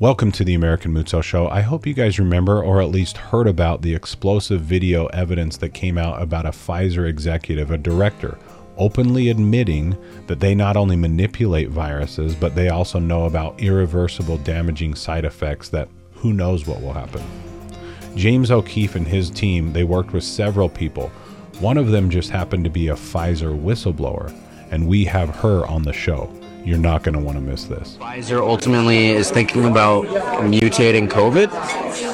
Welcome to the American Mood Show. I hope you guys remember or at least heard about the explosive video evidence that came out about a Pfizer executive, a director, openly admitting that they not only manipulate viruses, but they also know about irreversible damaging side effects that who knows what will happen. James O'Keefe and his team, they worked with several people. One of them just happened to be a Pfizer whistleblower, and we have her on the show. You're not going to want to miss this. Pfizer ultimately is thinking about mutating COVID.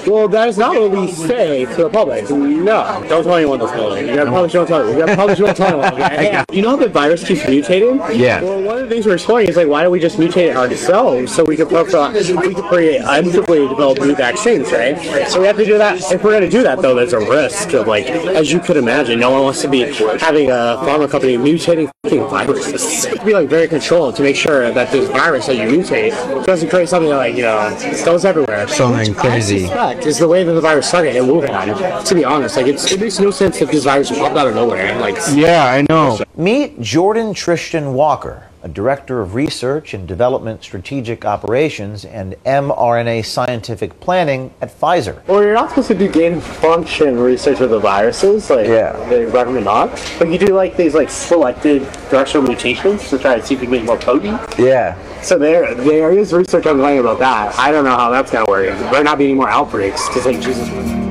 Well, that is not what we say to the public. No, don't tell anyone this building. You gotta probably don't tell You gotta probably don't tell anyone. Okay? You know how the virus keeps mutating? Yeah. Well, one of the things we're exploring is like, why don't we just mutate it ourselves so we can profile, we can create unfully develop new vaccines, right? So we have to do that. If we're gonna do that, though, there's a risk of like, as you could imagine, no one wants to be having a pharma company mutating fucking viruses. You have to be like very controlled to make sure that this virus that you mutate doesn't create something like you know goes everywhere. Something crazy. Suspect is the way that the virus started in Wuhan. To be honest, like it's, it makes no sense if this virus popped out of nowhere. Like Yeah, I know. Meet Jordan Tristan Walker, a director of research and development strategic operations and mRNA scientific planning at Pfizer. Well, you're not supposed to do gain function research with the viruses. Like, Yeah. they recommend not. But you do like these like selected directional mutations to try to see if you can make more potent. Yeah. So there, there is research ongoing about that. I don't know how that's gonna work. There better not be any more outbreaks because like Jesus.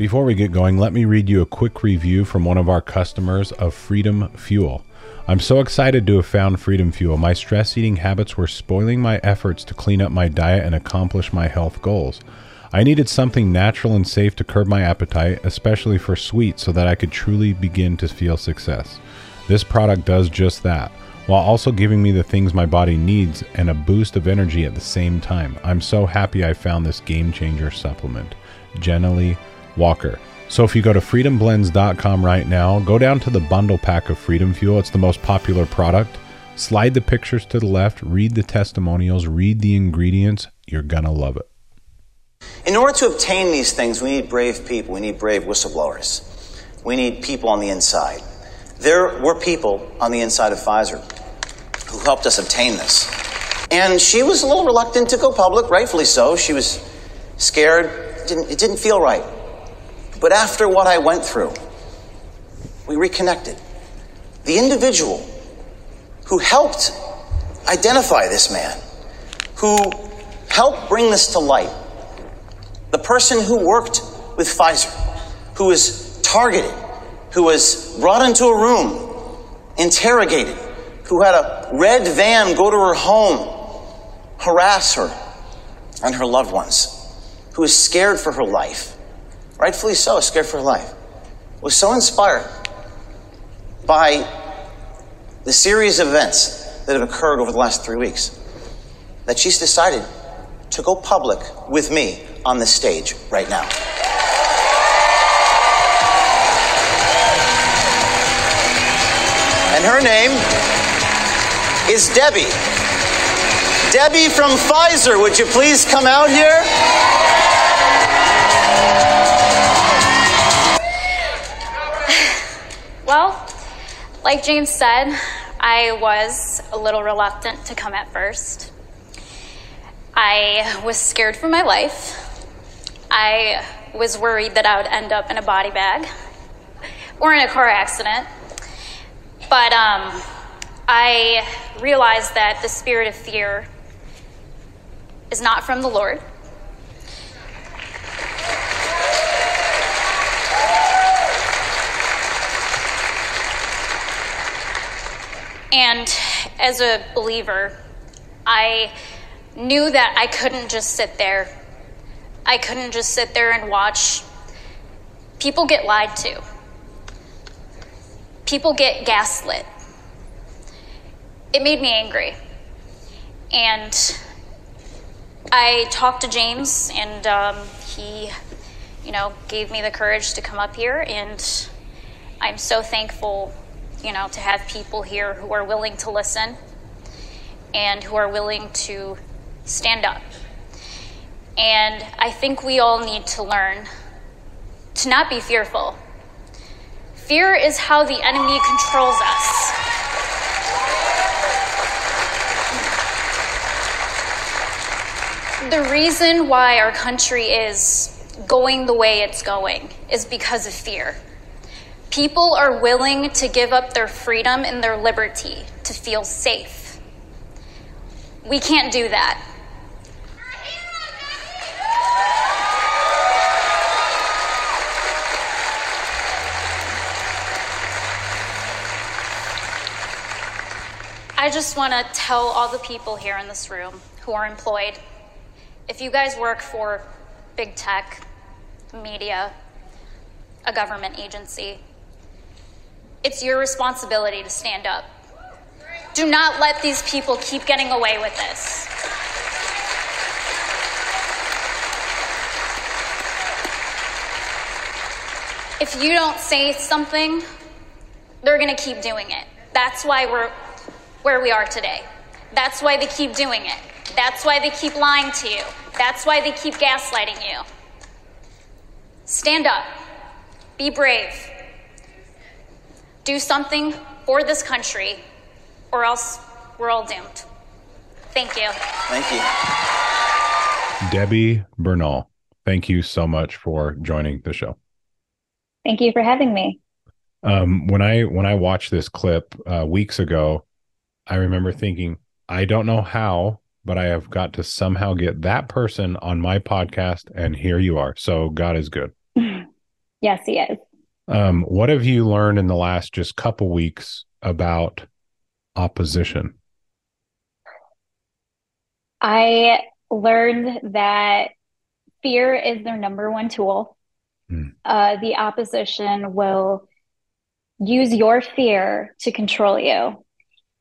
Before we get going, let me read you a quick review from one of our customers of Freedom Fuel. I'm so excited to have found Freedom Fuel. My stress eating habits were spoiling my efforts to clean up my diet and accomplish my health goals. I needed something natural and safe to curb my appetite, especially for sweets, so that I could truly begin to feel success. This product does just that, while also giving me the things my body needs and a boost of energy at the same time. I'm so happy I found this game changer supplement. Jenny Walker. So if you go to freedomblends.com right now, go down to the bundle pack of Freedom Fuel. It's the most popular product. Slide the pictures to the left, read the testimonials, read the ingredients. You're going to love it. In order to obtain these things, we need brave people. We need brave whistleblowers. We need people on the inside. There were people on the inside of Pfizer who helped us obtain this. And she was a little reluctant to go public, rightfully so. She was scared. It didn't, it didn't feel right. But after what I went through, we reconnected. The individual who helped identify this man, who helped bring this to light, the person who worked with Pfizer, who was targeted, who was brought into a room, interrogated, who had a red van go to her home, harass her and her loved ones, who was scared for her life, rightfully so, scared for her life, was so inspired by the series of events that have occurred over the last three weeks that she's decided to go public with me on this stage right now. And her name is Debbie. Debbie from Pfizer, would you please come out here? Like James said, I was a little reluctant to come at first. I was scared for my life. I was worried that I would end up in a body bag or in a car accident. But um, I realized that the spirit of fear is not from the Lord. And as a believer, I knew that I couldn't just sit there. I couldn't just sit there and watch people get lied to. People get gaslit. It made me angry. And I talked to James, and um, he, you know, gave me the courage to come up here. And I'm so thankful, you know, to have people here who are willing to listen. and who are willing to stand up. And I think we all need to learn to not be fearful. Fear is how the enemy controls us. The reason why our country is going the way it's going is because of fear. People are willing to give up their freedom and their liberty to feel safe. We can't do that. I just want to tell all the people here in this room who are employed if you guys work for big tech, media, a government agency, it's your responsibility to stand up. Do not let these people keep getting away with this. If you don't say something, they're going to keep doing it. That's why we're where we are today. That's why they keep doing it. That's why they keep lying to you. That's why they keep gaslighting you. Stand up. Be brave. Do something for this country, or else we're all doomed. Thank you. Thank you. Debbie Bernal, thank you so much for joining the show. Thank you for having me. Um, when I when I watched this clip uh, weeks ago, I remember thinking, I don't know how, but I have got to somehow get that person on my podcast, and here you are. So God is good. yes, He is. Um, what have you learned in the last just couple weeks about opposition? I learned that fear is their number one tool. Mm. Uh, the opposition will use your fear to control you.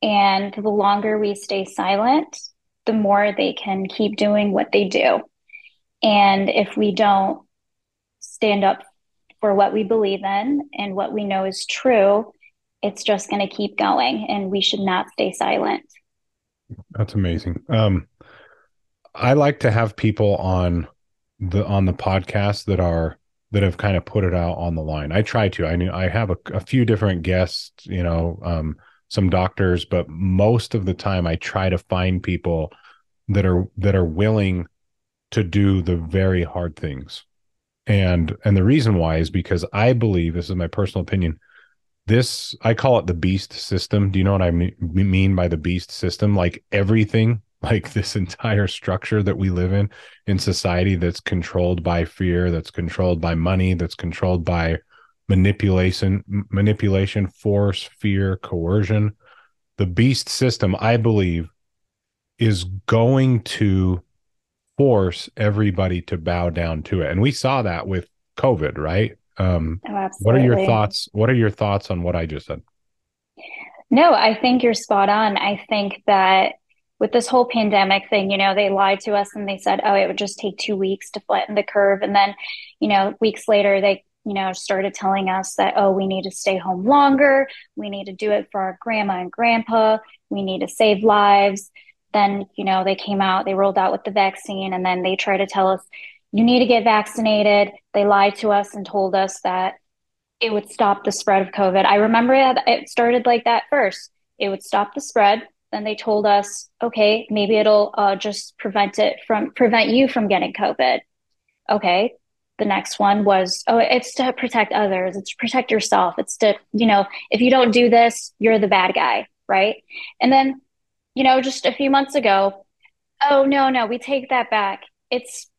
And the longer we stay silent, the more they can keep doing what they do. And if we don't stand up for what we believe in and what we know is true, it's just going to keep going and we should not stay silent. That's amazing. Um, I like to have people on the on the podcast that are that have kind of put it out on the line. I try to. I mean, I have a, a few different guests, you know, um, some doctors, but most of the time I try to find people that are that are willing to do the very hard things. And and the reason why is because I believe this is my personal opinion. This I call it the beast system. Do you know what I mean by the beast system? Like everything, like this entire structure that we live in in society that's controlled by fear, that's controlled by money, that's controlled by manipulation manipulation force fear coercion the beast system i believe is going to force everybody to bow down to it and we saw that with covid right um oh, what are your thoughts what are your thoughts on what i just said no i think you're spot on i think that with this whole pandemic thing, you know, they lied to us and they said, oh, it would just take two weeks to flatten the curve. And then, you know, weeks later, they you know, started telling us that, oh, we need to stay home longer. We need to do it for our grandma and grandpa. We need to save lives. Then, you know, they came out, they rolled out with the vaccine, and then they tried to tell us, you need to get vaccinated. They lied to us and told us that it would stop the spread of COVID. I remember it started like that first. It would stop the spread. Then they told us, okay, maybe it'll uh, just prevent it from prevent you from getting COVID. Okay, the next one was oh it's to protect others it's to protect yourself it's to you know if you don't do this you're the bad guy right and then you know just a few months ago. Oh no no we take that back. It's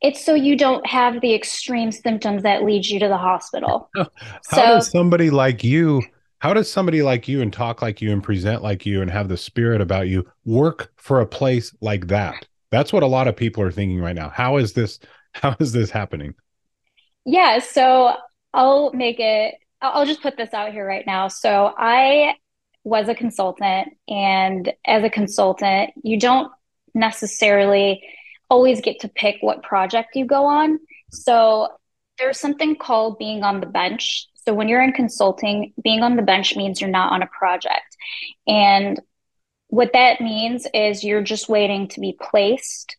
it's so you don't have the extreme symptoms that lead you to the hospital. How so, does somebody like you how does somebody like you and talk like you and present like you and have the spirit about you work for a place like that? That's what a lot of people are thinking right now. How is this how is this happening? Yeah, so I'll make it, I'll just put this out here right now. So I was a consultant, and as a consultant, you don't necessarily always get to pick what project you go on. So there's something called being on the bench. So when you're in consulting, being on the bench means you're not on a project. And what that means is you're just waiting to be placed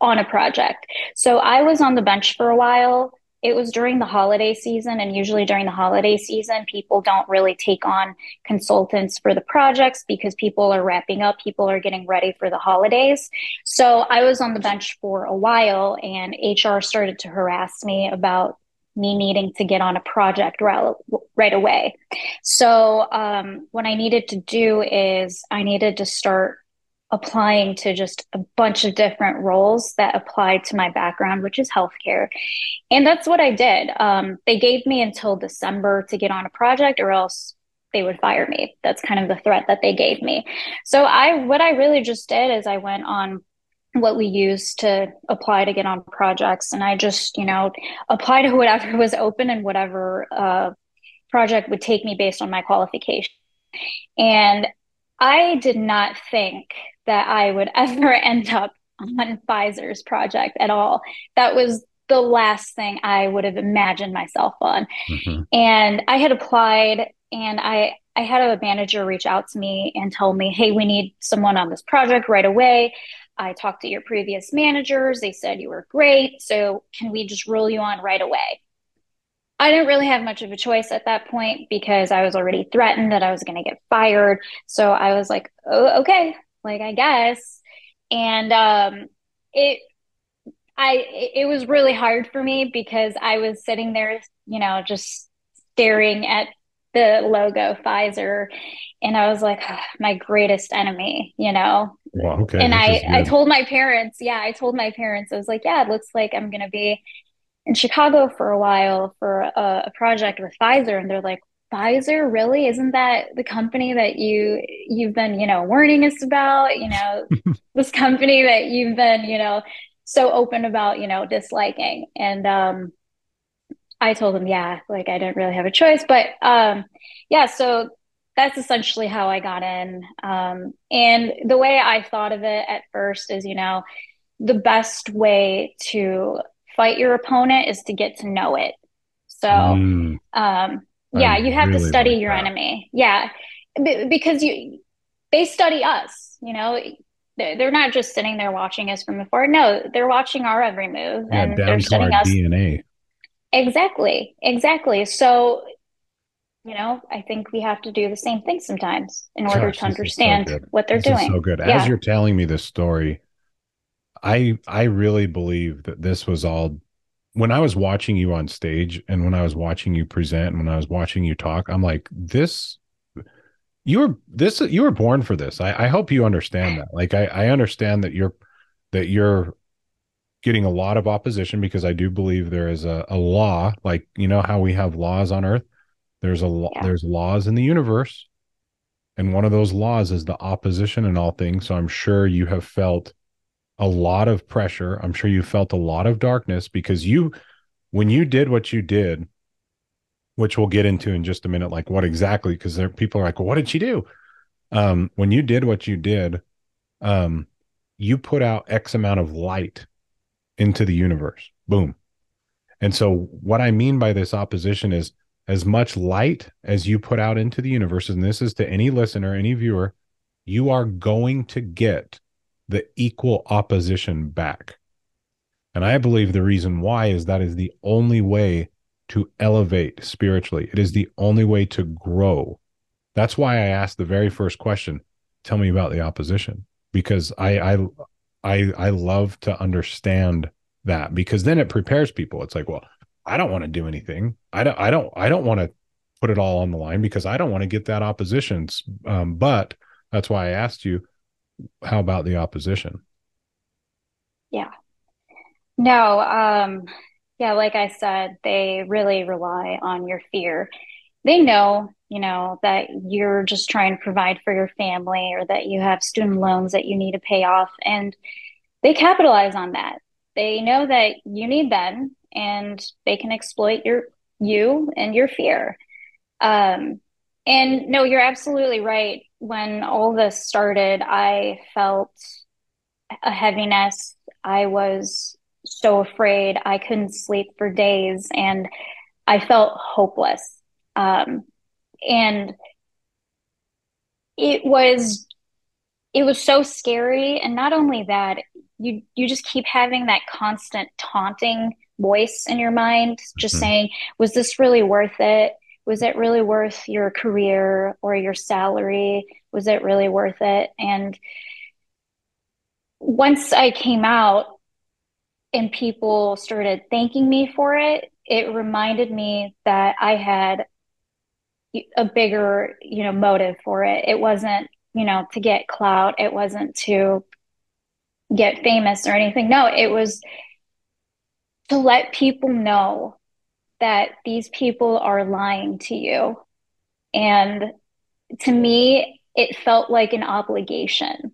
on a project. So I was on the bench for a while. It was during the holiday season, and usually during the holiday season, people don't really take on consultants for the projects because people are wrapping up, people are getting ready for the holidays. So I was on the bench for a while, and HR started to harass me about me needing to get on a project right, away. So, um, what I needed to do is I needed to start applying to just a bunch of different roles that applied to my background, which is healthcare. And that's what I did. Um, they gave me until December to get on a project, or else they would fire me. That's kind of the threat that they gave me. So I, what I really just did is I went on what we use to apply to get on projects. And I just, you know, apply to whatever was open and whatever uh, project would take me based on my qualification. And I did not think that I would ever end up on Pfizer's project at all. That was the last thing I would have imagined myself on. Mm-hmm. And I had applied and I I had a manager reach out to me and tell me, "Hey, we need someone on this project right away." I talked to your previous managers. They said you were great. So can we just roll you on right away? I didn't really have much of a choice at that point because I was already threatened that I was going to get fired. So I was like, oh, okay, like I guess. And um, it, I, it was really hard for me because I was sitting there, you know, just staring at the logo Pfizer, and I was like, oh, my greatest enemy, you know, well, okay. And I, I told my parents, yeah, I told my parents, I was like, yeah, it looks like I'm going to be in Chicago for a while for a, a, project with Pfizer. And they're like, Pfizer, really? Isn't that the company that you, you've been, you know, warning us about, you know, this company that you've been, you know, so open about, you know, disliking. And, um, I told them, yeah, like I didn't really have a choice, but, um, yeah, so that's essentially how I got in. Um, and the way I thought of it at first is, you know, the best way to fight your opponent is to get to know it. So, mm, um, yeah, you have really to study like your that. enemy. Yeah, B- because you they study us. You know, they're not just sitting there watching us from afar. No, they're watching our every move yeah, and they're studying us. DNA. Exactly, exactly. So you know, I think we have to do the same thing sometimes in order Gosh, to understand so what they're this doing. so good. Yeah. As you're telling me this story, I I really believe that this was all when I was watching you on stage and when I was watching you present and when I was watching you talk, I'm like, this you were this you were born for this. I, I hope you understand that. Like I, I understand that you're that you're getting a lot of opposition because I do believe there is a, a law, like you know how we have laws on earth there's a yeah. there's laws in the universe, and one of those laws is the opposition in all things. So I'm sure you have felt a lot of pressure. I'm sure you felt a lot of darkness because you, when you did what you did, which we'll get into in just a minute, like what exactly? Because there people are like, well, what did she do? Um, when you did what you did, um, you put out X amount of light into the universe. Boom. And so, what I mean by this opposition is as much light as you put out into the universe, and this is to any listener, any viewer, you are going to get the equal opposition back. And I believe the reason why is that is the only way to elevate spiritually. It is the only way to grow. That's why I asked the very first question, tell me about the opposition because I I I I love to understand that because then it prepares people. It's like, well, I don't want to do anything. I don't I don't I don't want to put it all on the line because I don't want to get that opposition. Um, but that's why I asked you, how about the opposition? Yeah. No, um, yeah, like I said, they really rely on your fear. They know, you know, that you're just trying to provide for your family or that you have student loans that you need to pay off. And they capitalize on that. They know that you need them and they can exploit your you and your fear. Um, and no, you're absolutely right. When all this started, I felt a heaviness. I was so afraid. I couldn't sleep for days and I felt hopeless. Um, and it was it was so scary. And not only that, you you just keep having that constant taunting voice in your mind, just mm-hmm. saying, was this really worth it? Was it really worth your career or your salary? Was it really worth it? And once I came out and people started thanking me for it, it reminded me that I had a bigger, you know, motive for it. It wasn't, you know, to get clout. It wasn't to get famous or anything. No, it was to let people know that these people are lying to you. And to me, it felt like an obligation.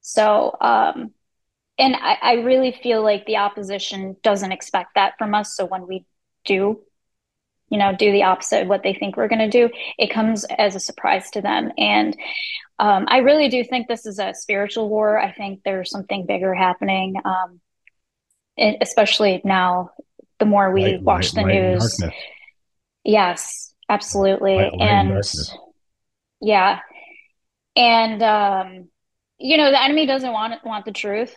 So, um, and I, I really feel like the opposition doesn't expect that from us. So when we do, you know, do the opposite of what they think we're going to do, it comes as a surprise to them. And um, I really do think this is a spiritual war. I think there's something bigger happening, um, especially now. The more we light, watch light, the news, yes, absolutely, light, and yeah, and um, you know, the enemy doesn't want want the truth.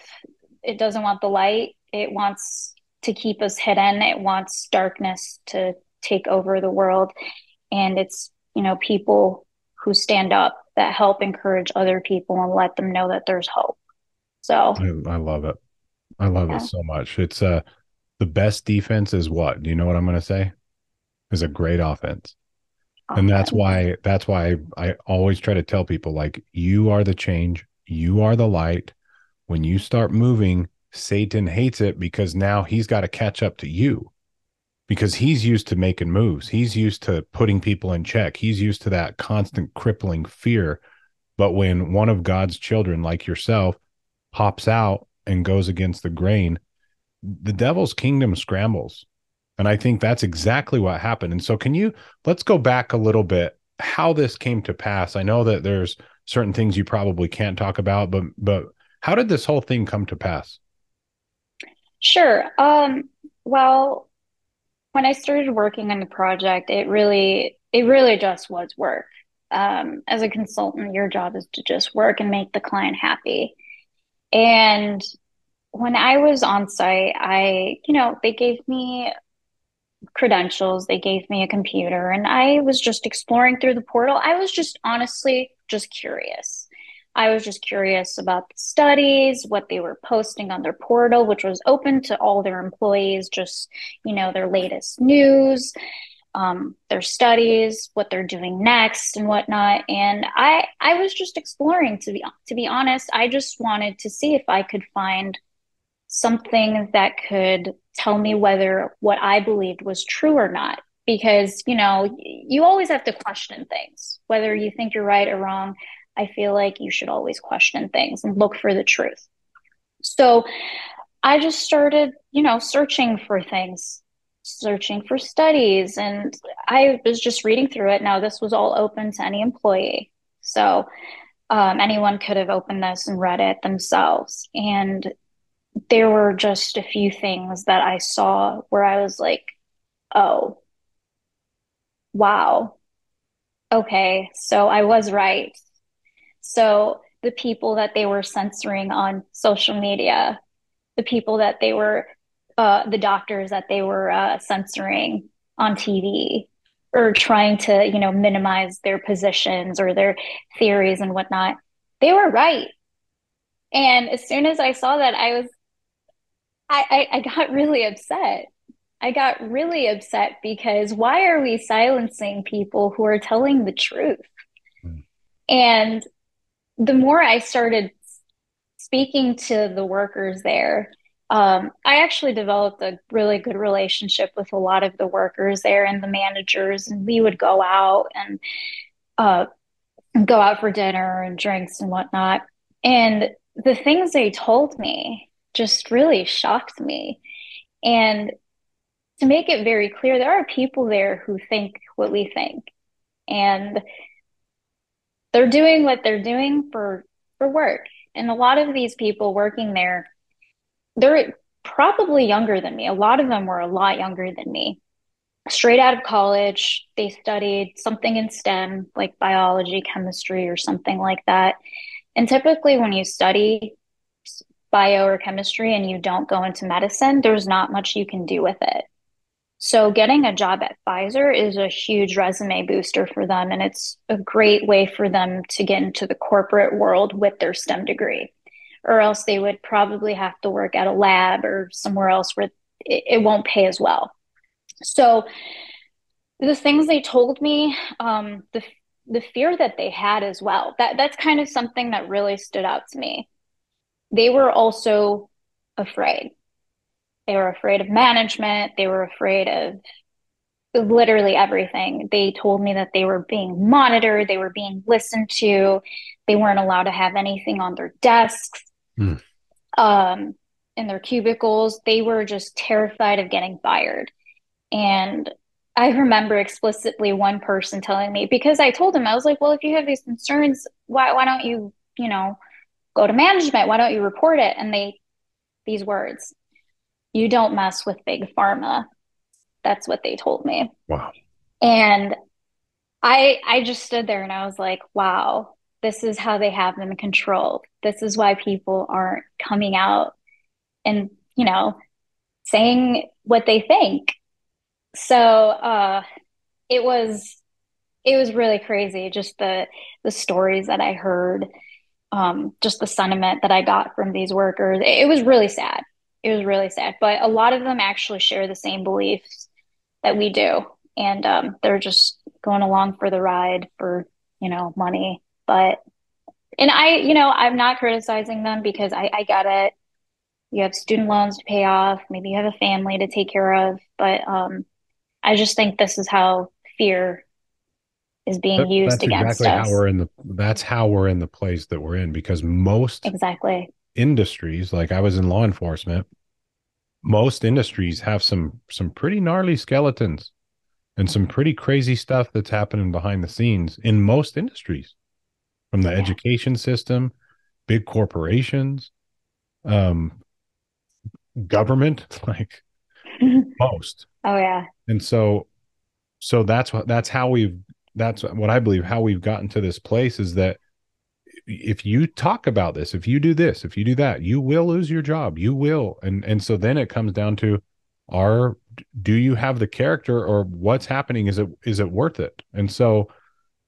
It doesn't want the light. It wants to keep us hidden. It wants darkness to take over the world. And it's, you know, people who stand up that help encourage other people and let them know that there's hope. So I, I love it. I love yeah. it so much. It's uh the best defense is what? Do you know what I'm gonna say? Is a great offense and that's why that's why I always try to tell people like you are the change you are the light. When you start moving, Satan hates it because now he's got to catch up to you because he's used to making moves. He's used to putting people in check. He's used to that constant crippling fear. But when one of God's children, like yourself, pops out and goes against the grain, the devil's kingdom scrambles. And I think that's exactly what happened. And so, can you let's go back a little bit how this came to pass? I know that there's certain things you probably can't talk about, but but how did this whole thing come to pass? Sure. Um, well, when I started working on the project, it really it really just was work. Um, as a consultant, your job is to just work and make the client happy. And when I was on site, I, you know, they gave me credentials, they gave me a computer, and I was just exploring through the portal. I was just honestly just curious. I was just curious about the studies, what they were posting on their portal, which was open to all their employees, just, you know, their latest news, um, their studies, what they're doing next and whatnot. And I, I was just exploring to be, to be honest. I just wanted to see if I could find something that could tell me whether what I believed was true or not. Because you know you always have to question things. Whether you think you're right or wrong i feel like you should always question things and look for the truth. So i just started you know searching for things searching for studies and i was just reading through it. Now this was all open to any employee. So um, anyone could have opened this and read it themselves. And there were just a few things that i saw where i was like oh wow, okay, so I was right. So the people that they were censoring on social media, the people that they were, uh, the doctors that they were uh, censoring on TV, or trying to, you know, minimize their positions or their theories and whatnot, they were right. And as soon as I saw that, I was, I, I, I got really upset I got really upset because why are we silencing people who are telling the truth? Mm. And the more I started speaking to the workers there, um, I actually developed a really good relationship with a lot of the workers there and the managers, and we would go out and uh, go out for dinner and drinks and whatnot. And the things they told me just really shocked me. And to make it very clear, there are people there who think what we think. And they're doing what they're doing for for work. And a lot of these people working there, they're probably younger than me. A lot of them were a lot younger than me. Straight out of college, they studied something in STEM, like biology, chemistry, or something like that. And typically, when you study bio or chemistry and you don't go into medicine, there's not much you can do with it. So, getting a job at Pfizer is a huge resume booster for them, and it's a great way for them to get into the corporate world with their STEM degree. Or else they would probably have to work at a lab or somewhere else where it, won't pay as well. So, the things they told me, um, the the fear that they had as well. That that's kind of something that really stood out to me. They were also afraid they were afraid of management. They were afraid of literally everything. They told me that they were being monitored, they were being listened to, they weren't allowed to have anything on their desks, mm. um, in their cubicles. They were just terrified of getting fired. And I remember explicitly one person telling me because I told him I was like, "Well, if you have these concerns, why why don't you, you know, go to management? Why don't you report it?" And they these words, you don't mess with big pharma. That's what they told me. Wow. And I I just stood there and I was like, wow, this is how they have them controlled. This is why people aren't coming out and, you know, saying what they think. So uh it was it was really crazy just the the stories that I heard um just the sentiment that I got from these workers. It, was really sad it was really sad. But a lot of them actually share the same beliefs that we do, and um, they're just going along for the ride for you know money. But and I, you know, I'm not criticizing them because I, I get it. You have student loans to pay off. Maybe you have a family to take care of. But um, I just think this is how fear is being that, used against exactly us. How we're in the that's how we're in the place that we're in because most exactly industries, like I was in law enforcement, most industries have some some pretty gnarly skeletons and some pretty crazy stuff that's happening behind the scenes in most industries from the yeah. education system big corporations um government like most oh yeah and so so that's what that's how we've that's what i believe how we've gotten to this place is that if you talk about this, if you do this, if you do that, you will lose your job. You will. And and so then it comes down to are do you have the character or what's happening is it is it worth it? And so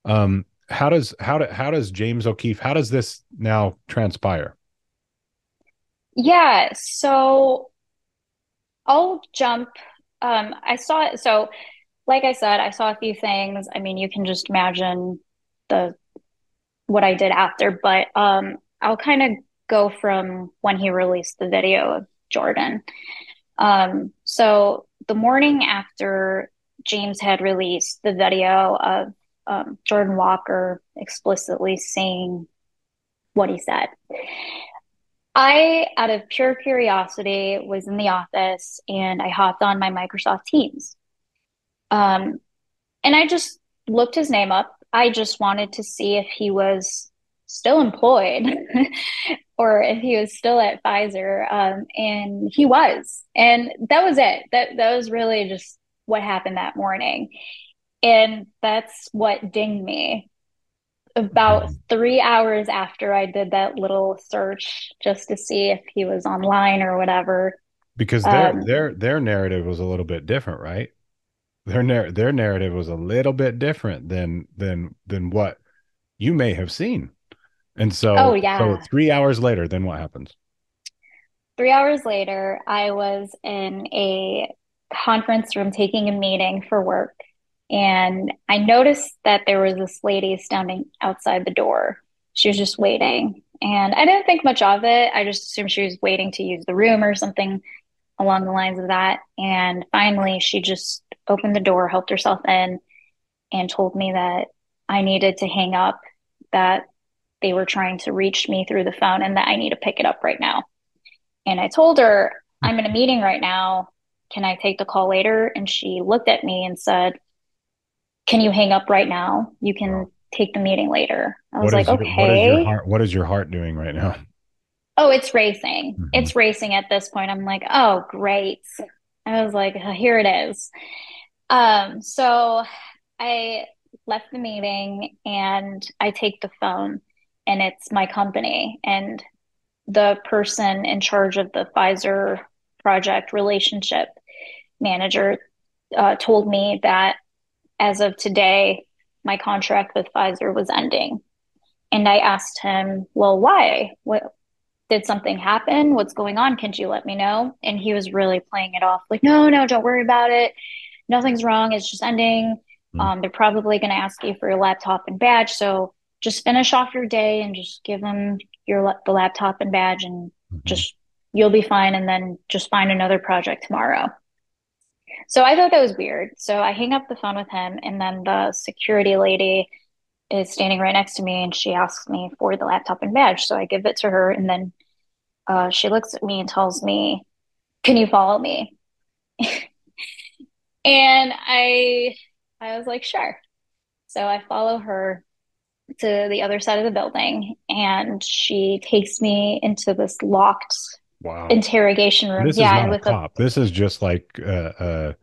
um how does how do, how does James O'Keefe how does this now transpire? Yeah, so I'll jump um I saw it so like I said, I saw a few things. I mean, you can just imagine the what I did after, but um, I'll kind of go from when he released the video of Jordan. Um, so the morning after James had released the video of um, Jordan Walker explicitly saying what he said, I, out of pure curiosity, was in the office and I hopped on my Microsoft Teams. Um, and I just looked his name up I just wanted to see if he was still employed or if he was still at Pfizer. Um, and he was. And that was it. That that was really just what happened that morning. And that's what dinged me. About mm-hmm. three hours after I did that little search just to see if he was online or whatever. Because their um, their their narrative was a little bit different, right? Their narr- their narrative was a little bit different than than than what you may have seen. And so, oh yeah. So three hours later, then what happens? Three hours later, I was in a conference room taking a meeting for work, and I noticed that there was this lady standing outside the door. She was just waiting, and I didn't think much of it. I just assumed she was waiting to use the room or something along the lines of that. And finally, she just opened the door, helped herself in, and told me that I needed to hang up, that they were trying to reach me through the phone, and that I need to pick it up right now. And I told her, I'm in a meeting right now. Can I take the call later? And she looked at me and said, Can you hang up right now? You can take the meeting later. I was like, your, okay. What is, your heart, what is your heart doing right now? Oh, it's racing. Mm-hmm. It's racing at this point. I'm like, oh, great. I was like, here it is. Um, so I left the meeting and I take the phone and it's my company. And the person in charge of the Pfizer project relationship manager uh, told me that as of today, my contract with Pfizer was ending. And I asked him, well, why? What did something happen? What's going on? Can you let me know? And he was really playing it off like, no, no, don't worry about it. Nothing's wrong. It's just ending. Mm-hmm. Um, they're probably going to ask you for your laptop and badge. So just finish off your day and just give them your the laptop and badge and mm-hmm. just you'll be fine and then just find another project tomorrow. So I thought that was weird. So I hang up the phone with him and then the security lady is standing right next to me and she asks me for the laptop and badge. So I give it to her and then uh, she looks at me and tells me, Can you follow me? and I I was like, sure. So I follow her to the other side of the building and she takes me into this locked wow. interrogation room. This yeah, with a cop. A, this is just like uh, uh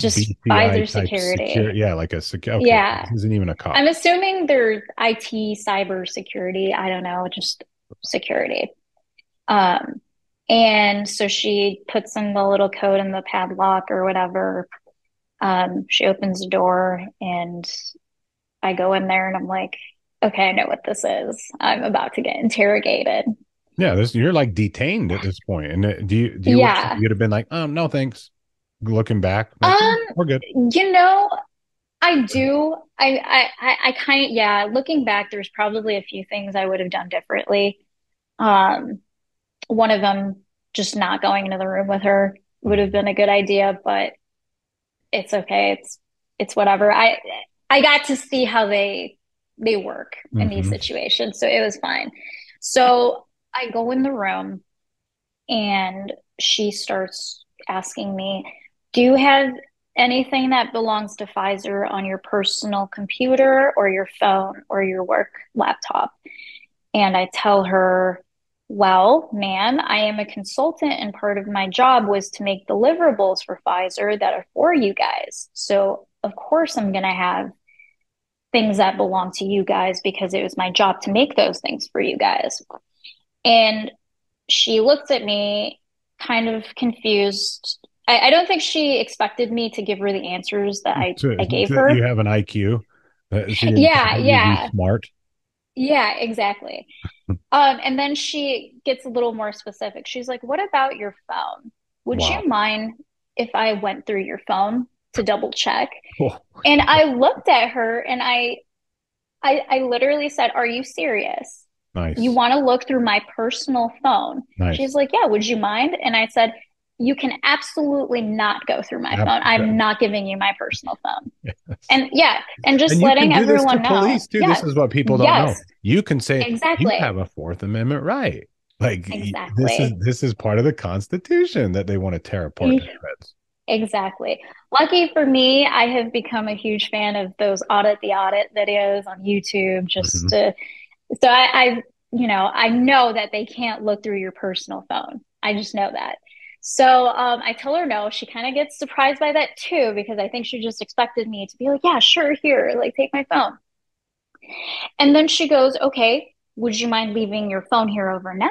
just Pfizer security. Secure, yeah, like a security. Okay. Yeah, this isn't even a cop. I'm assuming they're IT cyber security. I don't know, just security. Um, and so she puts in the little code in the padlock or whatever. Um, she opens the door and I go in there and I'm like, okay, I know what this is. I'm about to get interrogated. Yeah, this you're like detained at this point. And uh, do you do you yeah. you'd have been like, um, no thanks. Looking back, like, um, we're good. You know, I do. I I I kind of yeah. Looking back, there's probably a few things I would have done differently. Um, one of them just not going into the room with her would have been a good idea, but it's okay. It's it's whatever. I I got to see how they they work mm-hmm. in these mm-hmm. situations, so it was fine. So I go in the room and she starts asking me, Do you have anything that belongs to Pfizer on your personal computer or your phone or your work laptop? And I tell her, Well, ma'am, I am a consultant and part of my job was to make deliverables for Pfizer that are for you guys. So, of course, I'm going to have things that belong to you guys because it was my job to make those things for you guys. And she looked at me kind of confused. I, I don't think she expected me to give her the answers that I, so, I gave her. You have an IQ. Uh, yeah, yeah. Smart. Yeah, exactly. Um, and then she gets a little more specific. She's like, What about your phone? Would wow. you mind if I went through your phone to double check? And I looked at her and I, I I literally said, Are you serious? Nice. You want to look through my personal phone. Nice. She's like, Yeah, would you mind? And I said, You can absolutely not go through my phone. I'm not giving you my personal phone. Yes. And yeah, and just and letting everyone know. Police too. Yes. This is what people don't yes. know. You can say exactly you have a Fourth Amendment right. Like exactly. this is this is part of the Constitution that they want to tear apart. Exactly. Lucky for me, I have become a huge fan of those audit the audit videos on YouTube just mm-hmm. to so I, I, you know, I know that they can't look through your personal phone. I just know that. So um, I tell her no. She kind of gets surprised by that too, because I think she just expected me to be like, yeah, sure, here, like take my phone. And then she goes, okay, would you mind leaving your phone here overnight?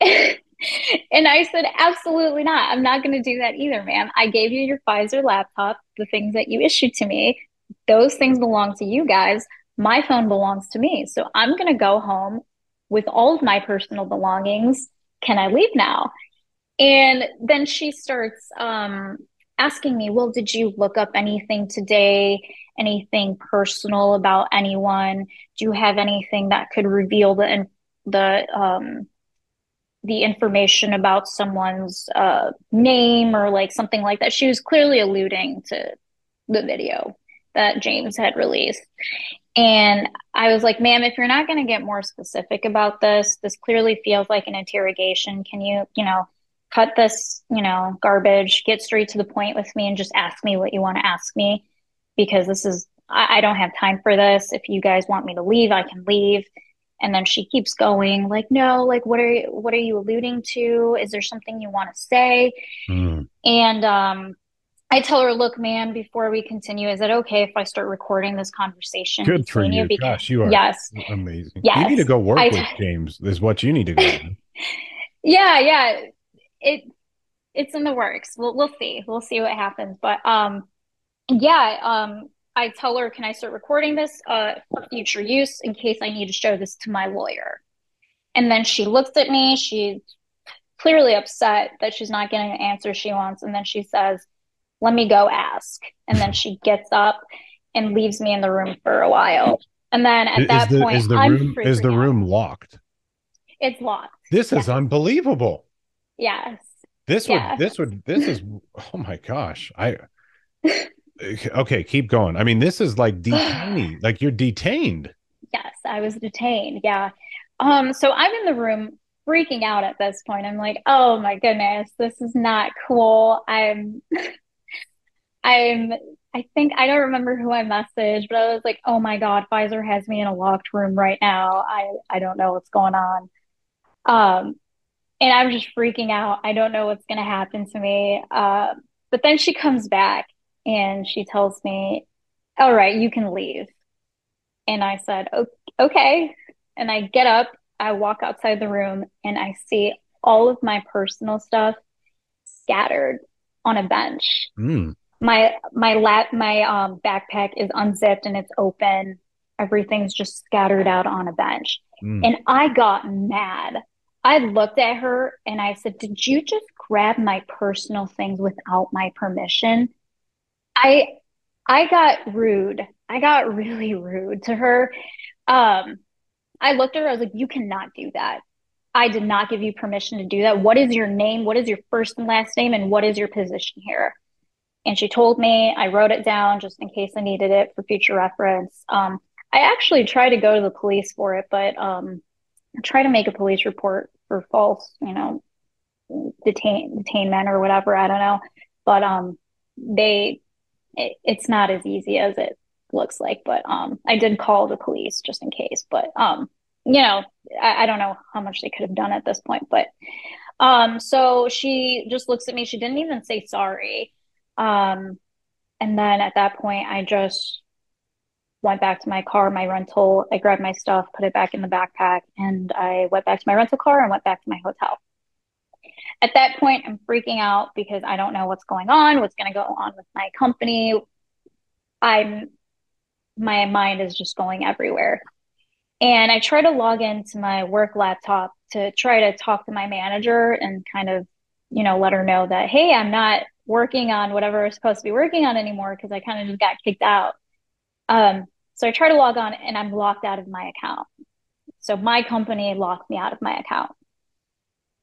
and I said, absolutely not. I'm not going to do that either, ma'am. I gave you your Pfizer laptop, the things that you issued to me. Those things belong to you guys my phone belongs to me. So I'm going to go home with all of my personal belongings. Can I leave now? And then she starts um, asking me, Well, did you look up anything today? Anything personal about anyone? Do you have anything that could reveal the the um, the information about someone's uh, name or like something like that? She was clearly alluding to the video that James had released. And I was like, ma'am, if you're not going to get more specific about this, this clearly feels like an interrogation. Can you, you know, cut this, you know, garbage, get straight to the point with me and just ask me what you want to ask me? Because this is, I, I don't have time for this. If you guys want me to leave, I can leave. And then she keeps going, like, no, like, what are you, what are you alluding to? Is there something you want to say? Mm. And um, I tell her, look, man, before we continue, is it okay if I start recording this conversation? Good for you. Because, Gosh, you are yes. amazing. Yes. You need to go work I- with James, is what you need to do. Yeah, yeah. It it's in the works. We'll we'll see. We'll see what happens. But um yeah, um I tell her, can I start recording this uh for future use in case I need to show this to my lawyer? And then she looks at me, she's clearly upset that she's not getting the answer she wants, and then she says, Let me go ask. And then she gets up and leaves me in the room for a while. And then at Is that the, point, is the I'm room is the out. room locked? It's locked. This is unbelievable. Yes. This would Yeah. this would this is oh my gosh. I okay, keep going. I mean, this is like detaining, like you're detained. Yes, I was detained. Yeah. Um, so I'm in the room freaking out at this point. I'm like, oh my goodness, this is not cool. I'm I'm I think I don't remember who I messaged, but I was like, oh my God, Pfizer has me in a locked room right now. I I don't know what's going on. Um, and I'm just freaking out. I don't know what's gonna happen to me. Uh, but then she comes back and she tells me, all right, you can leave. And I said, "O- okay. And I get up, I walk outside the room, and I see all of my personal stuff scattered on a bench. Mm. My my lap my um backpack is unzipped and it's open. Everything's just scattered out on a bench. Mm. And I got mad. I looked at her and I said, Did you just grab my personal things without my permission? I I got rude. I got really rude to her. Um, I looked at her, I was like, You cannot do that. I did not give you permission to do that. What is your name? What is your first and last name? And what is your position here? And she told me, I wrote it down just in case I needed it for future reference. Um, I actually tried to go to the police for it, but um, Tried to make a police report for false, you know, detain detainment or whatever. I don't know, but um, they it, it's not as easy as it looks like. But um, I did call the police just in case. But um, you know, I, I don't know how much they could have done at this point. But um, so she just looks at me. She didn't even say sorry. Um, and then at that point, I just went back to my car, my rental. I grabbed my stuff, put it back in the backpack, and I went back to my rental car and went back to my hotel. At that point, I'm freaking out because I don't know what's going on, what's going to go on with my company. I'm, my mind is just going everywhere. And I try to log into my work laptop to try to talk to my manager and kind of, you know, let her know that, hey, I'm not working on whatever I'm supposed to be working on anymore because I kind of just got kicked out. Um, so I try to log on and I'm locked out of my account. So my company locked me out of my account.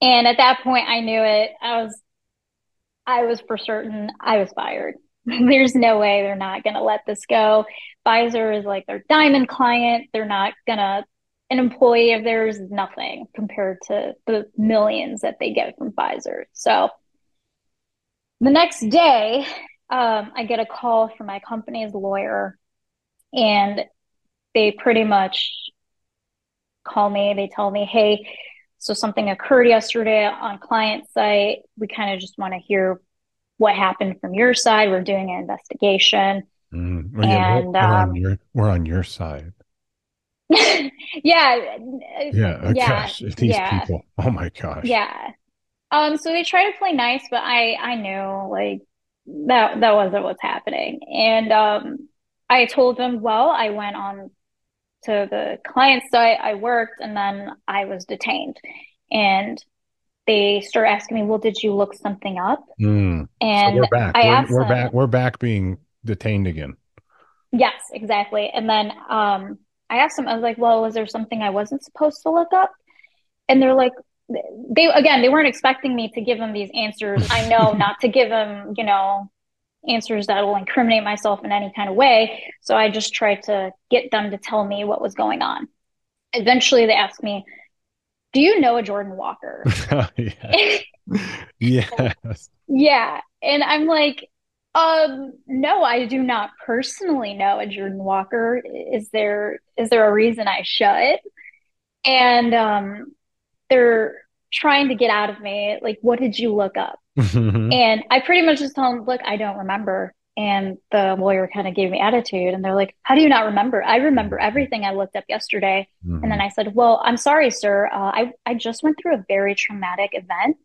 And at that point I knew it. I was I was for certain I was fired. There's no way they're not gonna let this go. Pfizer is like their diamond client. They're not gonna an employee of theirs is nothing compared to the millions that they get from Pfizer. So the next day, um, I get a call from my company's lawyer, and they pretty much call me. They tell me, hey, so something occurred yesterday on client site. We kind of just want to hear what happened from your side. We're doing an investigation. Mm. Well, yeah, And, we're on um, your we're on your side. yeah, Yeah, oh yeah, gosh, these yeah. people. Oh my gosh. Yeah. Um, so they try to play nice, but I I knew like that that wasn't what's happening. And um I told them, well, I went on to the client site, I worked, and then I was detained. And they start asking me, well, did you look something up? Mm. So And we're back. I we're, asked we're them, back. We're back being detained again. yes, exactly. And then um I asked them, I was like, well, was there something I wasn't supposed to look up? And they're like, they again, they weren't expecting me to give them these answers. I know not to give them, you know, answers that will incriminate myself in any kind of way. So I just tried to get them to tell me what was going on. Eventually, they asked me, "Do you know a Jordan Walker?" yes. yes. Yeah, and I'm like, um, no, I do not personally know a Jordan Walker. Is there is there a reason I should? And um, they're trying to get out of me, like, what did you look up? And I pretty much just told him, look, I don't remember. And the lawyer kind of gave me attitude and they're like, how do you not remember? I remember everything I looked up yesterday. Mhm. And then I said, well, I'm sorry, sir. Uh, I, I just went through a very traumatic event.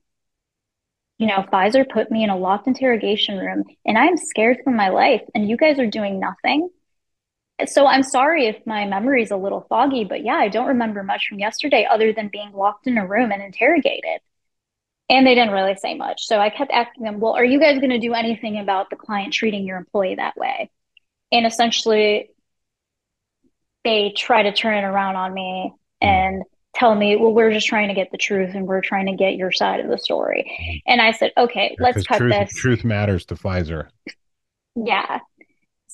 You know, Pfizer put me in a locked interrogation room and I am scared for my life and you guys are doing nothing. So I'm sorry if my memory is a little foggy, but yeah, I don't remember much from yesterday other than being locked in a room and interrogated. And they didn't really say much. So I kept asking them, well, are you guys going to do anything about the client treating your employee that way? And essentially, they try to turn it around on me hmm. and tell me, well, we're just trying to get the truth and we're trying to get your side of the story. Hmm. And I said, okay, let's cut truth, this. truth matters to Pfizer. Yeah.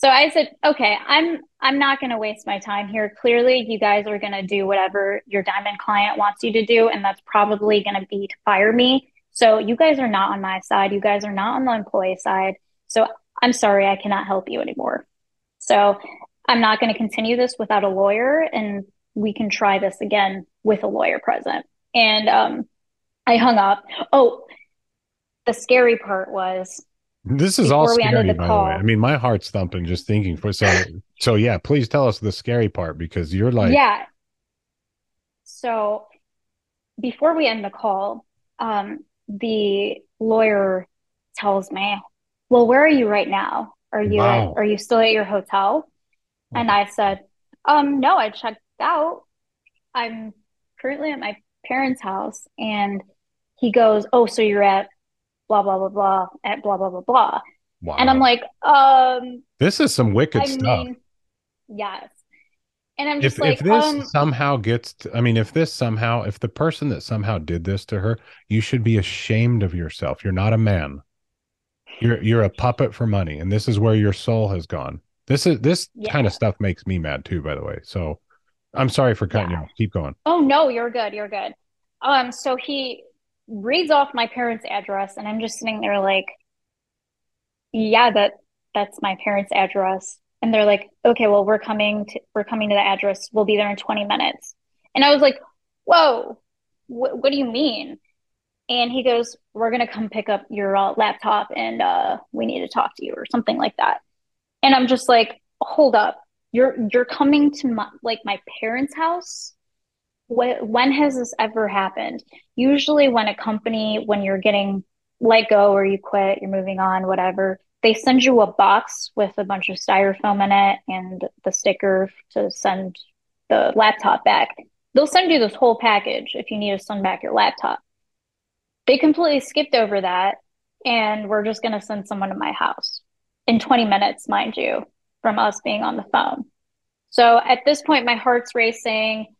So I said, okay, I'm I'm not going to waste my time here. Clearly, you guys are going to do whatever your diamond client wants you to do, and that's probably going to be to fire me. So you guys are not on my side. You guys are not on the employee side. So I'm sorry, I cannot help you anymore. So I'm not going to continue this without a lawyer, and we can try this again with a lawyer present. And um, I hung up. Oh, the scary part was This is all Before we ended scary, by the way. I mean, my heart's thumping just thinking for so. so yeah, please tell us the scary part because you're like, yeah. So before we end the call, um, the lawyer tells me, "Well, where are you right now? Are you Wow. at, are you still at your hotel?" And I said, "Um, no, I checked out. I'm currently at my parents' house." And he goes, "Oh, so you're at blah blah blah blah at blah blah blah blah." wow. And I'm like, "Um, this is some wicked I stuff. mean, yes." And I'm if just like, if this um, somehow gets to, i mean if this somehow if the person that somehow did this to her you should be ashamed of yourself you're not a man you're you're a puppet for money and this is where your soul has gone this is this Yeah. kind of stuff makes me mad too by the way so i'm sorry for cutting Yeah. you off keep going Oh no, you're good. You're good. Um, so he reads off my parents' address, and I'm just sitting there like, yeah, that that's my parents' address. And they're like, okay, well, we're coming to we're coming to the address. We'll be there in 20 minutes. And I was like, whoa, wh what do you mean? And he goes, we're gonna come pick up your uh, laptop, and uh, we need to talk to you, or something like that. And I'm just like, hold up, you're you're coming to my like my parents' house? Wh- when has this ever happened? Usually, when a company, when you're getting let go or you quit, you're moving on, whatever, they send you a box with a bunch of styrofoam in it and the sticker to send the laptop back. They'll send you this whole package if you need to send back your laptop. They completely skipped over that, and we're just going to send someone to my house in 20 minutes, mind you, from us being on the phone. So at this point, my heart's racing.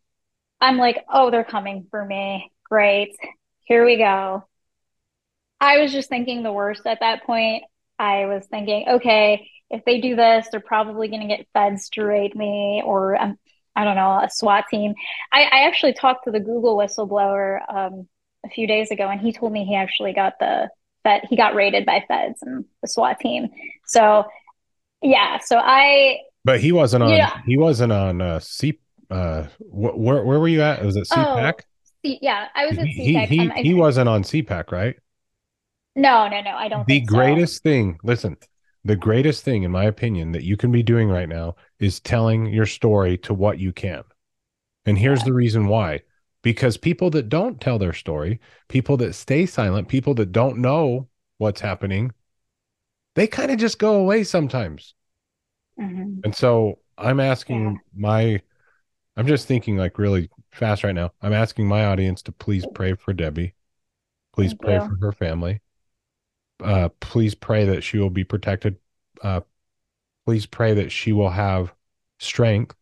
I'm like, oh, they're coming for me. Great. Here we go. I was just thinking the worst at that point. I was thinking, okay, if they do this, they're probably going to get feds to raid me or, um, I don't know, a SWAT team. I, I actually talked to the Google whistleblower um, a few days ago, and he told me he actually got the that he got raided by feds and the SWAT team. So, yeah, so I, but he wasn't on he wasn't on uh c uh wh- where where were you at was it cpac see, yeah, I was at he, he, CPAC. he, I'm- I- he wasn't on cpac right No, no, no, I don't the think so. greatest thing listen the greatest thing in my opinion that you can be doing right now is telling your story to what you can and here's Yeah. the reason why because people that don't tell their story people that stay silent people that don't know what's happening they kind of just go away sometimes Mhm. and so i'm asking Yeah. my i'm just thinking like really fast right now. I'm asking my audience to please pray for debbie. Please Thank pray you. for her family. Uh please pray that she will be protected. Uh please pray that she will have strength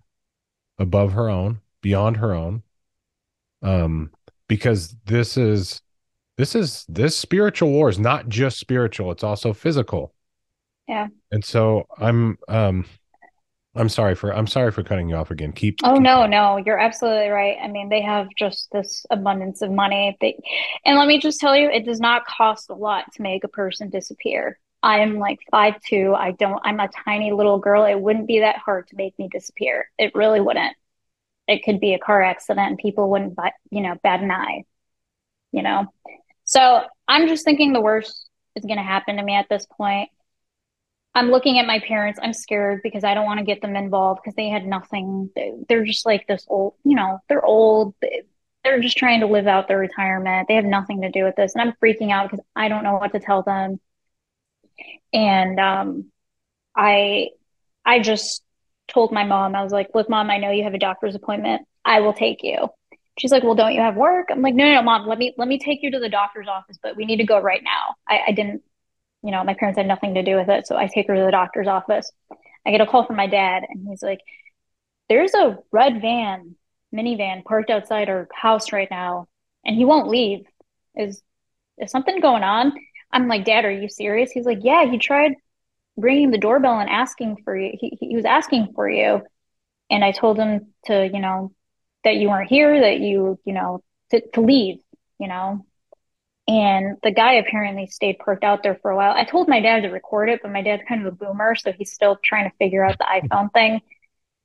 above her own beyond her own. Um because this is this is this spiritual war is not just spiritual it's also physical. Yeah. and so i'm um i'm sorry for i'm sorry for cutting you off again keep Oh keep no, going. no, you're absolutely right. I mean, they have just this abundance of money. They, and let me just tell you, it does not cost a lot to make a person disappear. I'm like five two. I don't, I'm a tiny little girl. It wouldn't be that hard to make me disappear. It really wouldn't. It could be a car accident and people wouldn't, bat, you know, bat an eye, you know? So I'm just thinking the worst is going to happen to me at this point. I'm looking at my parents. I'm scared because I don't want to get them involved because they had nothing. They're just like this old, you know, they're old. They're just trying to live out their retirement. They have nothing to do with this. And I'm freaking out because I don't know what to tell them. And um, I, I just told my mom, I was like, look, mom, I know you have a doctor's appointment. I will take you. She's like, well, don't you have work? I'm like, no, no, no, mom, let me, let me take you to the doctor's office, but we need to go right now. I, I didn't, you know, my parents had nothing to do with it. So I take her to the doctor's office. I get a call from my dad and he's like, there's a red van, minivan parked outside our house right now and he won't leave. Is, is something going on? I'm like, dad, are you serious? He's like, yeah, he tried ringing the doorbell and asking for you. He, he was asking for you. And I told him to, you know, that you weren't here, that you, you know, to, to leave, you know. And the guy apparently stayed parked out there for a while. I told my dad to record it, but my dad's kind of a boomer, so he's still trying to figure out the iPhone thing.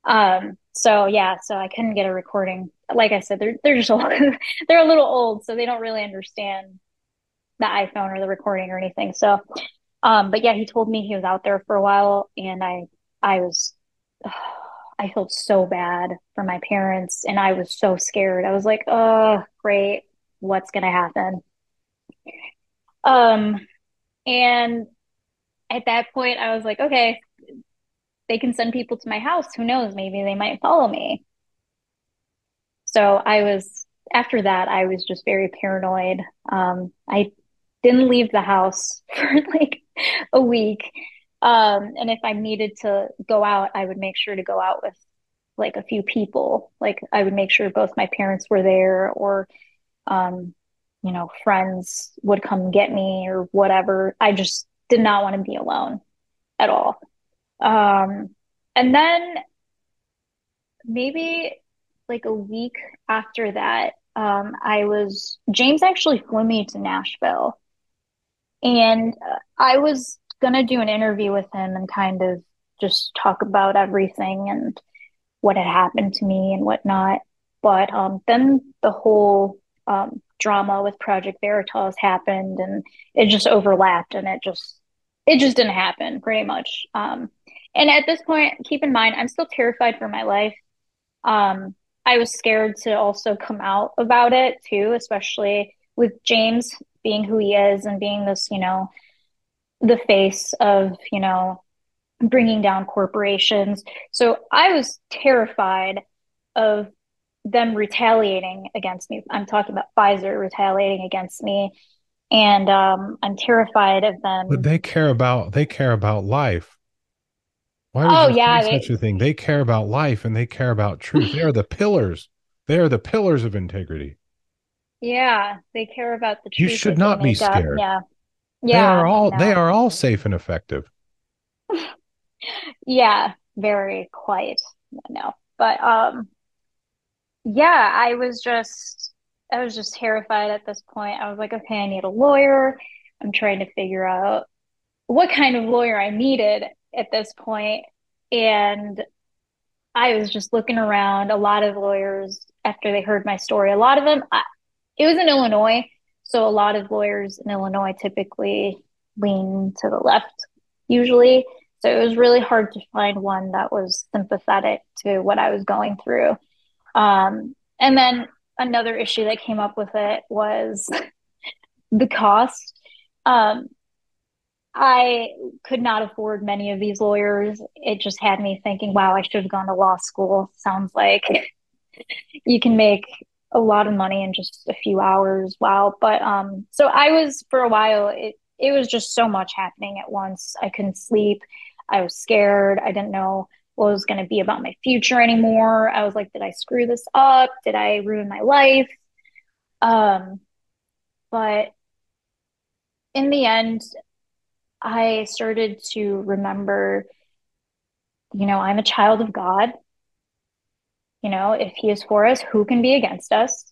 Um, so yeah, so I couldn't get a recording. Like I said, they're they're just old. they're a little old, so they don't really understand the iPhone or the recording or anything. So um, but yeah, he told me he was out there for a while, and I I was I felt so bad for my parents, and I was so scared. I was like, oh, great, what's gonna happen? Um, and at that point, I was like, okay, they can send people to my house. Who knows? Maybe they might follow me. So I was after that, I was just very paranoid. Um, I didn't leave the house for like a week. Um, and if I needed to go out, I would make sure to go out with like a few people. Like I would make sure both my parents were there or, um, you know, friends would come get me or whatever. I just did not want to be alone at all. Um, and then maybe like a week after that, um, I was, James actually flew me to Nashville and uh, I was going to do an interview with him and kind of just talk about everything and what had happened to me and whatnot. But um, then the whole um, drama with Project Veritas happened and it just overlapped and it just it just didn't happen pretty much. Um, and at this point, keep in mind, I'm still terrified for my life. Um, I was scared to also come out about it too, especially with James being who he is and being this, you know, the face of, you know, bringing down corporations. So I was terrified of them retaliating against me. I'm talking about Pfizer retaliating against me. And um, I'm terrified of them. But they care about they care about life. Why would oh, yeah, say such a thing? They care about life and they care about truth. they are the pillars. They are the pillars of integrity. Yeah, they care about the truth. You should not be scared. Yeah. Yeah. They are all no. they are all safe and effective. yeah, very quiet. No. But um yeah, I was just I was just terrified at this point. I was like, okay, I need a lawyer. I'm trying to figure out what kind of lawyer I needed at this point. And I was just looking around. A lot of lawyers, after they heard my story, a lot of them, I, it was in Illinois. So a lot of lawyers in Illinois typically lean to the left, usually. So it was really hard to find one that was sympathetic to what I was going through. Um, and then another issue that came up with it was the cost. Um, I could not afford many of these lawyers. It just had me thinking, wow, I should have gone to law school. Sounds like you can make a lot of money in just a few hours. Wow. But um so I was for a while it it was just so much happening at once. I couldn't sleep. I was scared. I didn't know was going to be about my future anymore. I was like, did I screw this up? Did I ruin my life? Um but in the end I started to remember you know, I'm a child of God. You know, if he is for us, who can be against us?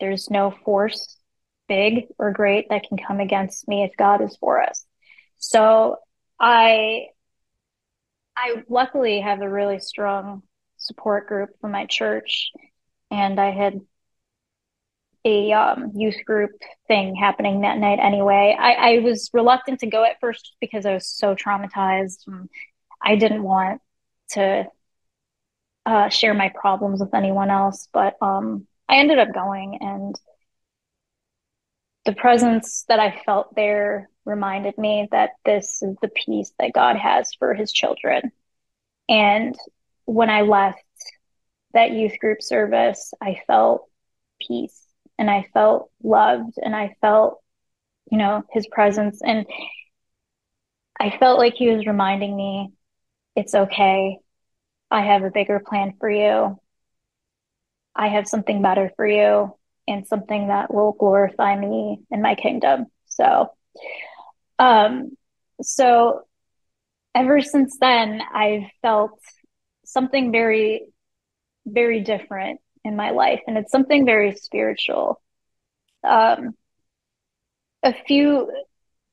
There's no force, big or great, that can come against me if God is for us. So I I luckily have a really strong support group from my church and I had a um, youth group thing happening that night anyway. I, I was reluctant to go at first because I was so traumatized. I didn't want to uh, share my problems with anyone else, but um, I ended up going, and the presence that I felt there reminded me that this is the peace that God has for his children. And when I left that youth group service, I felt peace and I felt loved and I felt, you know, his presence. And I felt like he was reminding me, it's okay. I have a bigger plan for you. I have something better for you and something that will glorify me and my kingdom. So, um, so ever since then, I've felt something very, very different in my life, and it's something very spiritual. Um, a few,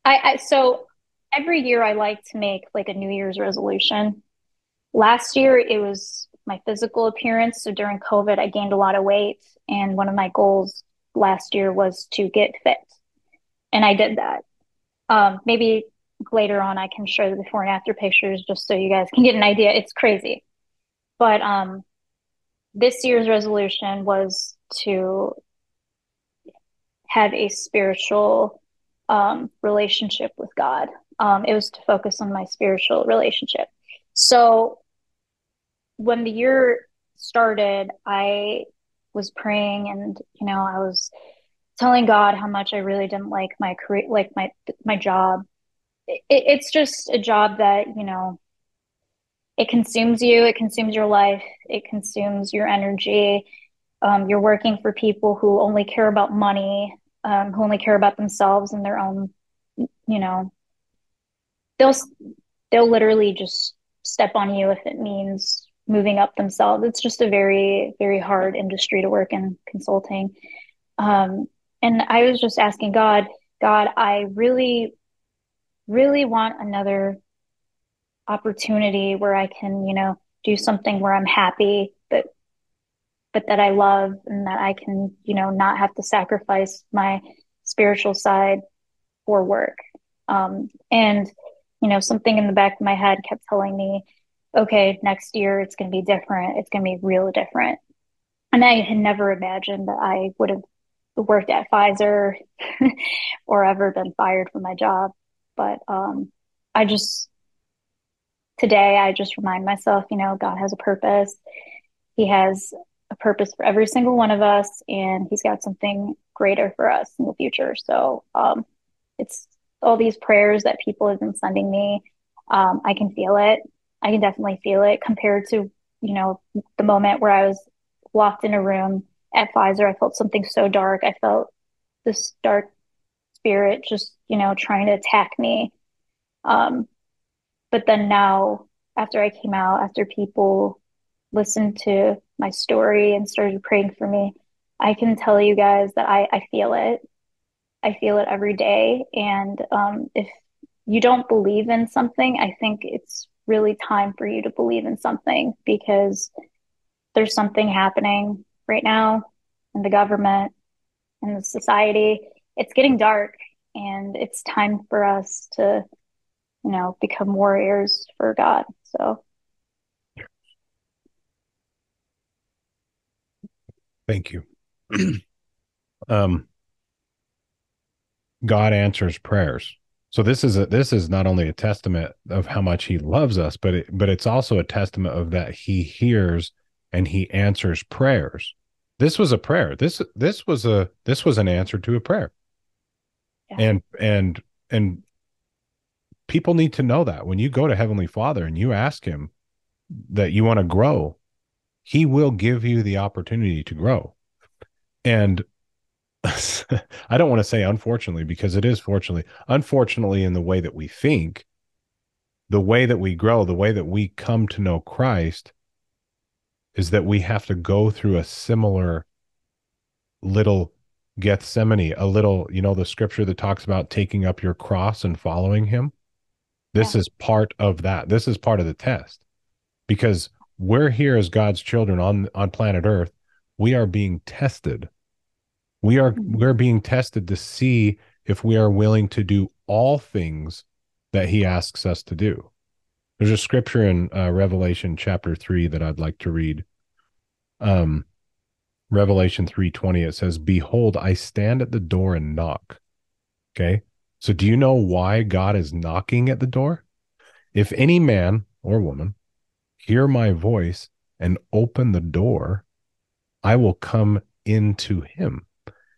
I, I so every year I like to make like a New Year's resolution. Last year it was my physical appearance. So during COVID, I gained a lot of weight, and one of my goals last year was to get fit, and I did that. Um, maybe later on I can show the before and after pictures just so you guys can get an idea. It's crazy, but um, this year's resolution was to have a spiritual um, relationship with God. Um, it was to focus on my spiritual relationship. So when the year started, I was praying and, you know, I was telling God how much I really didn't like my career, like my, my job. It, it's just a job that, you know, it consumes you, it consumes your life, it consumes your energy. Um, you're working for people who only care about money, um, who only care about themselves and their own, you know, they'll they'll literally just step on you if it means moving up themselves. It's just a very very hard industry to work in consulting. Um, and I was just asking God, God, I really, really want another opportunity where I can, you know, do something where I'm happy, but but that I love and that I can, you know, not have to sacrifice my spiritual side for work. Um, and you know, something in the back of my head kept telling me, okay, next year it's going to be different. It's going to be real different. And I had never imagined that I would have worked at Pfizer or ever been fired from my job. But um, I just today I just remind myself, you know, God has a purpose. He has a purpose for every single one of us, and He's got something greater for us in the future. So um, it's all these prayers that people have been sending me. Um, I can feel it. I can definitely feel it compared to, you know, the moment where I was locked in a room at Pfizer. I felt something so dark. I felt this dark spirit just, you know, trying to attack me. Um, but then now after I came out, after people listened to my story and started praying for me, I can tell you guys that I, I feel it. I feel it every day. And um, if you don't believe in something, I think it's really time for you to believe in something because there's something happening right now in the government and the society. It's getting dark and it's time for us to you know, become warriors for God. So thank you. um God answers prayers. So this is a, this is not only a testament of how much he loves us, but it, but it's also a testament of that he hears and he answers prayers. This was a prayer. This this was a this was an answer to a prayer. Yeah. And and and people need to know that when you go to Heavenly Father and you ask Him that you want to grow, He will give you the opportunity to grow. And I don't want to say unfortunately because it is fortunately, unfortunately, in the way that we think, the way that we grow, the way that we come to know Christ is that we have to go through a similar little Gethsemane, a little, you know, the scripture that talks about taking up your cross and following him. This yeah. is part of that. This is part of the test because we're here as God's children on on planet Earth. We are being tested. We are mm-hmm. we're being tested to see if we are willing to do all things that he asks us to do. There's a scripture in uh, Revelation chapter 3 that I'd like to read. Um Revelation 3:20 it says, "Behold, I stand at the door and knock." Okay? So do you know why God is knocking at the door? If any man or woman hear my voice and open the door, I will come into him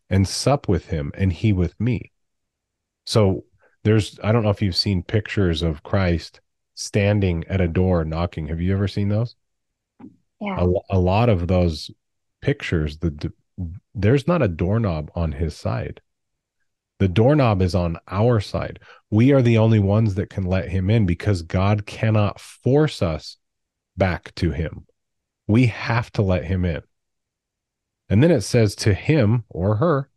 and sup with him and he with me. So there's I don't know if you've seen pictures of Christ standing at a door knocking. Have you ever seen those? Yeah. A, a lot of those pictures the there's not a doorknob on his side. The doorknob is on our side. We are the only ones that can let him in because God cannot force us back to him. We have to let him in. And then it says, To him or her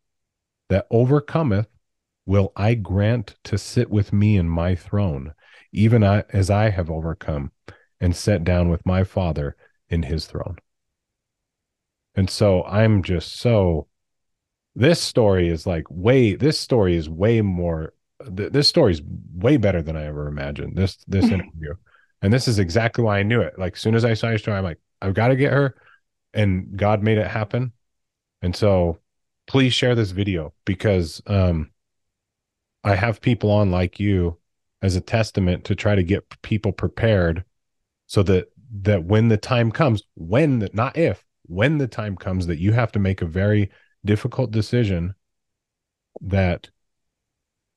that overcometh, will I grant to sit with me in my throne, even as I have overcome and sat down with my Father in his throne. And so I'm just so this story is like way this story is way more th- this story is way better than I ever imagined. This this interview. And this is exactly why I knew it. Like as soon as I saw your story, I'm like, I've got to get her. And God made it happen. And so please share this video because um I have people on like you as a testament to try to get people prepared so that that when the time comes, when the, not if, when the time comes that you have to make a very difficult decision that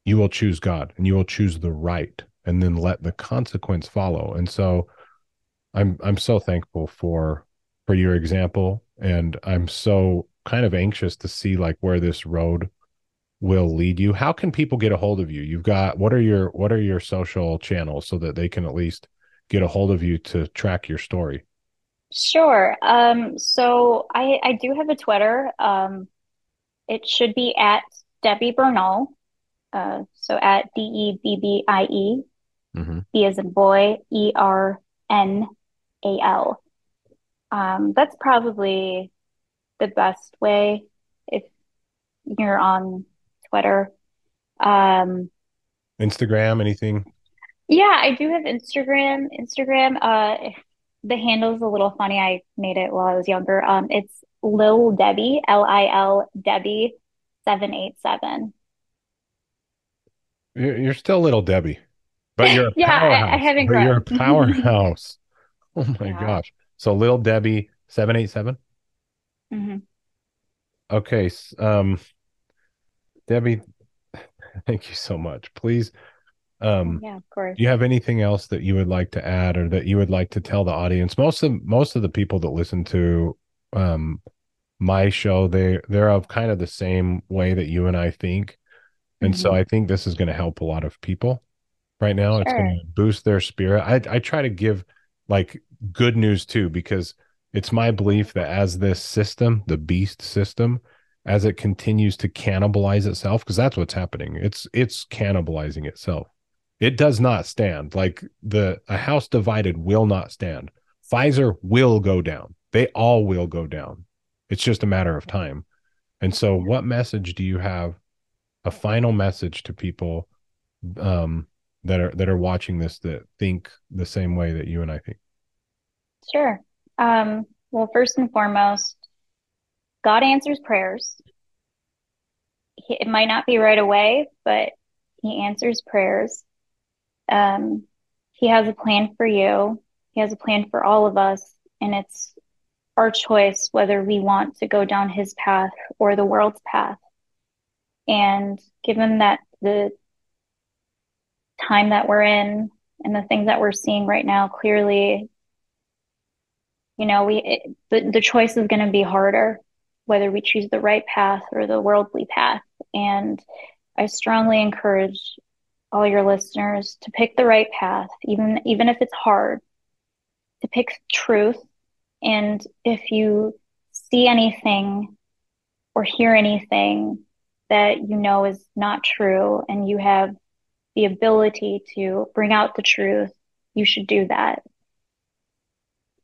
you will choose God and you will choose the right and then let the consequence follow. And so I'm I'm so thankful for for your example and I'm so kind of anxious to see like where this road will lead you. How can people get a hold of you? You've got what are your what are your social channels so that they can at least get a hold of you to track your story? Sure. Um, so I, I do have a Twitter. Um, it should be at Debbie Bernal. Uh, so at D E B B I E, Mm-hmm. B as in boy, E R N A L. Um, that's probably the best way if you're on Twitter. Um, Instagram, anything? yeah, I do have Instagram. Instagram, uh, the handle's a little funny. I made it while I was younger. Um, it's Lil Debbie, L I L Debbie, seven eight seven. You're, you're still little Debbie, but you're a Yeah, I- I powerhouse. haven't but you're a powerhouse. oh my Yeah. gosh. So little Debbie, 787. hmm Okay. Um, Debbie, thank you so much. Please, um, Yeah, of course. do you have anything else that you would like to add or that you would like to tell the audience? Most of most of the people that listen to um my show, they they're of kind of the same way that you and I think. And so Mhm. I think this is going to help a lot of people right now. It's going to boost their spirit. I I try to give like good news too because it's my belief that as this system, the beast system, as it continues to cannibalize itself because that's what's happening. It's it's cannibalizing itself. It does not stand. Like the a house divided will not stand. Pfizer will go down. They all will go down. It's just a matter of time. And so what message do you have a final message to people um that are that are watching this that think the same way that you and I think? Sure. Um, well, first and foremost, God answers prayers. It might not be right away, but He answers prayers. Um, he has a plan for you. He has a plan for all of us, and it's our choice whether we want to go down His path or the world's path. And given that the time that we're in and the things that we're seeing right now, clearly you know we it, the, the choice is going to be harder whether we choose the right path or the worldly path. And i strongly encourage all your listeners to pick the right path even even if it's hard to pick truth. And if you see anything or hear anything that you know is not true and you have the ability to bring out the truth you should do that.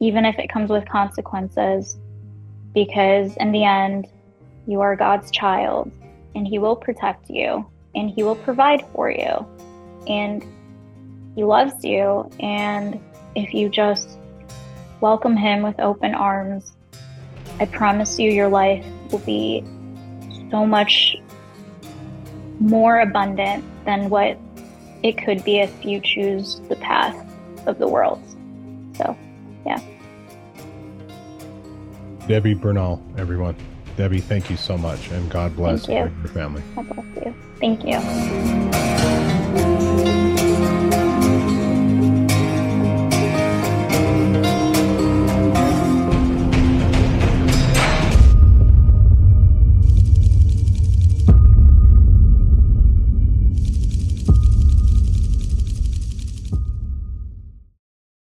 Even if it comes with consequences, because in the end, you are God's child and He will protect you and He will provide for you. And He loves you. And if you just welcome Him with open arms, I promise you your life will be so much more abundant than what it could be if you choose the path of the world. So, yeah. Debbie Bernal, everyone. Debbie, thank you so much, and God bless Thank you. you and your family. God bless you. Thank you.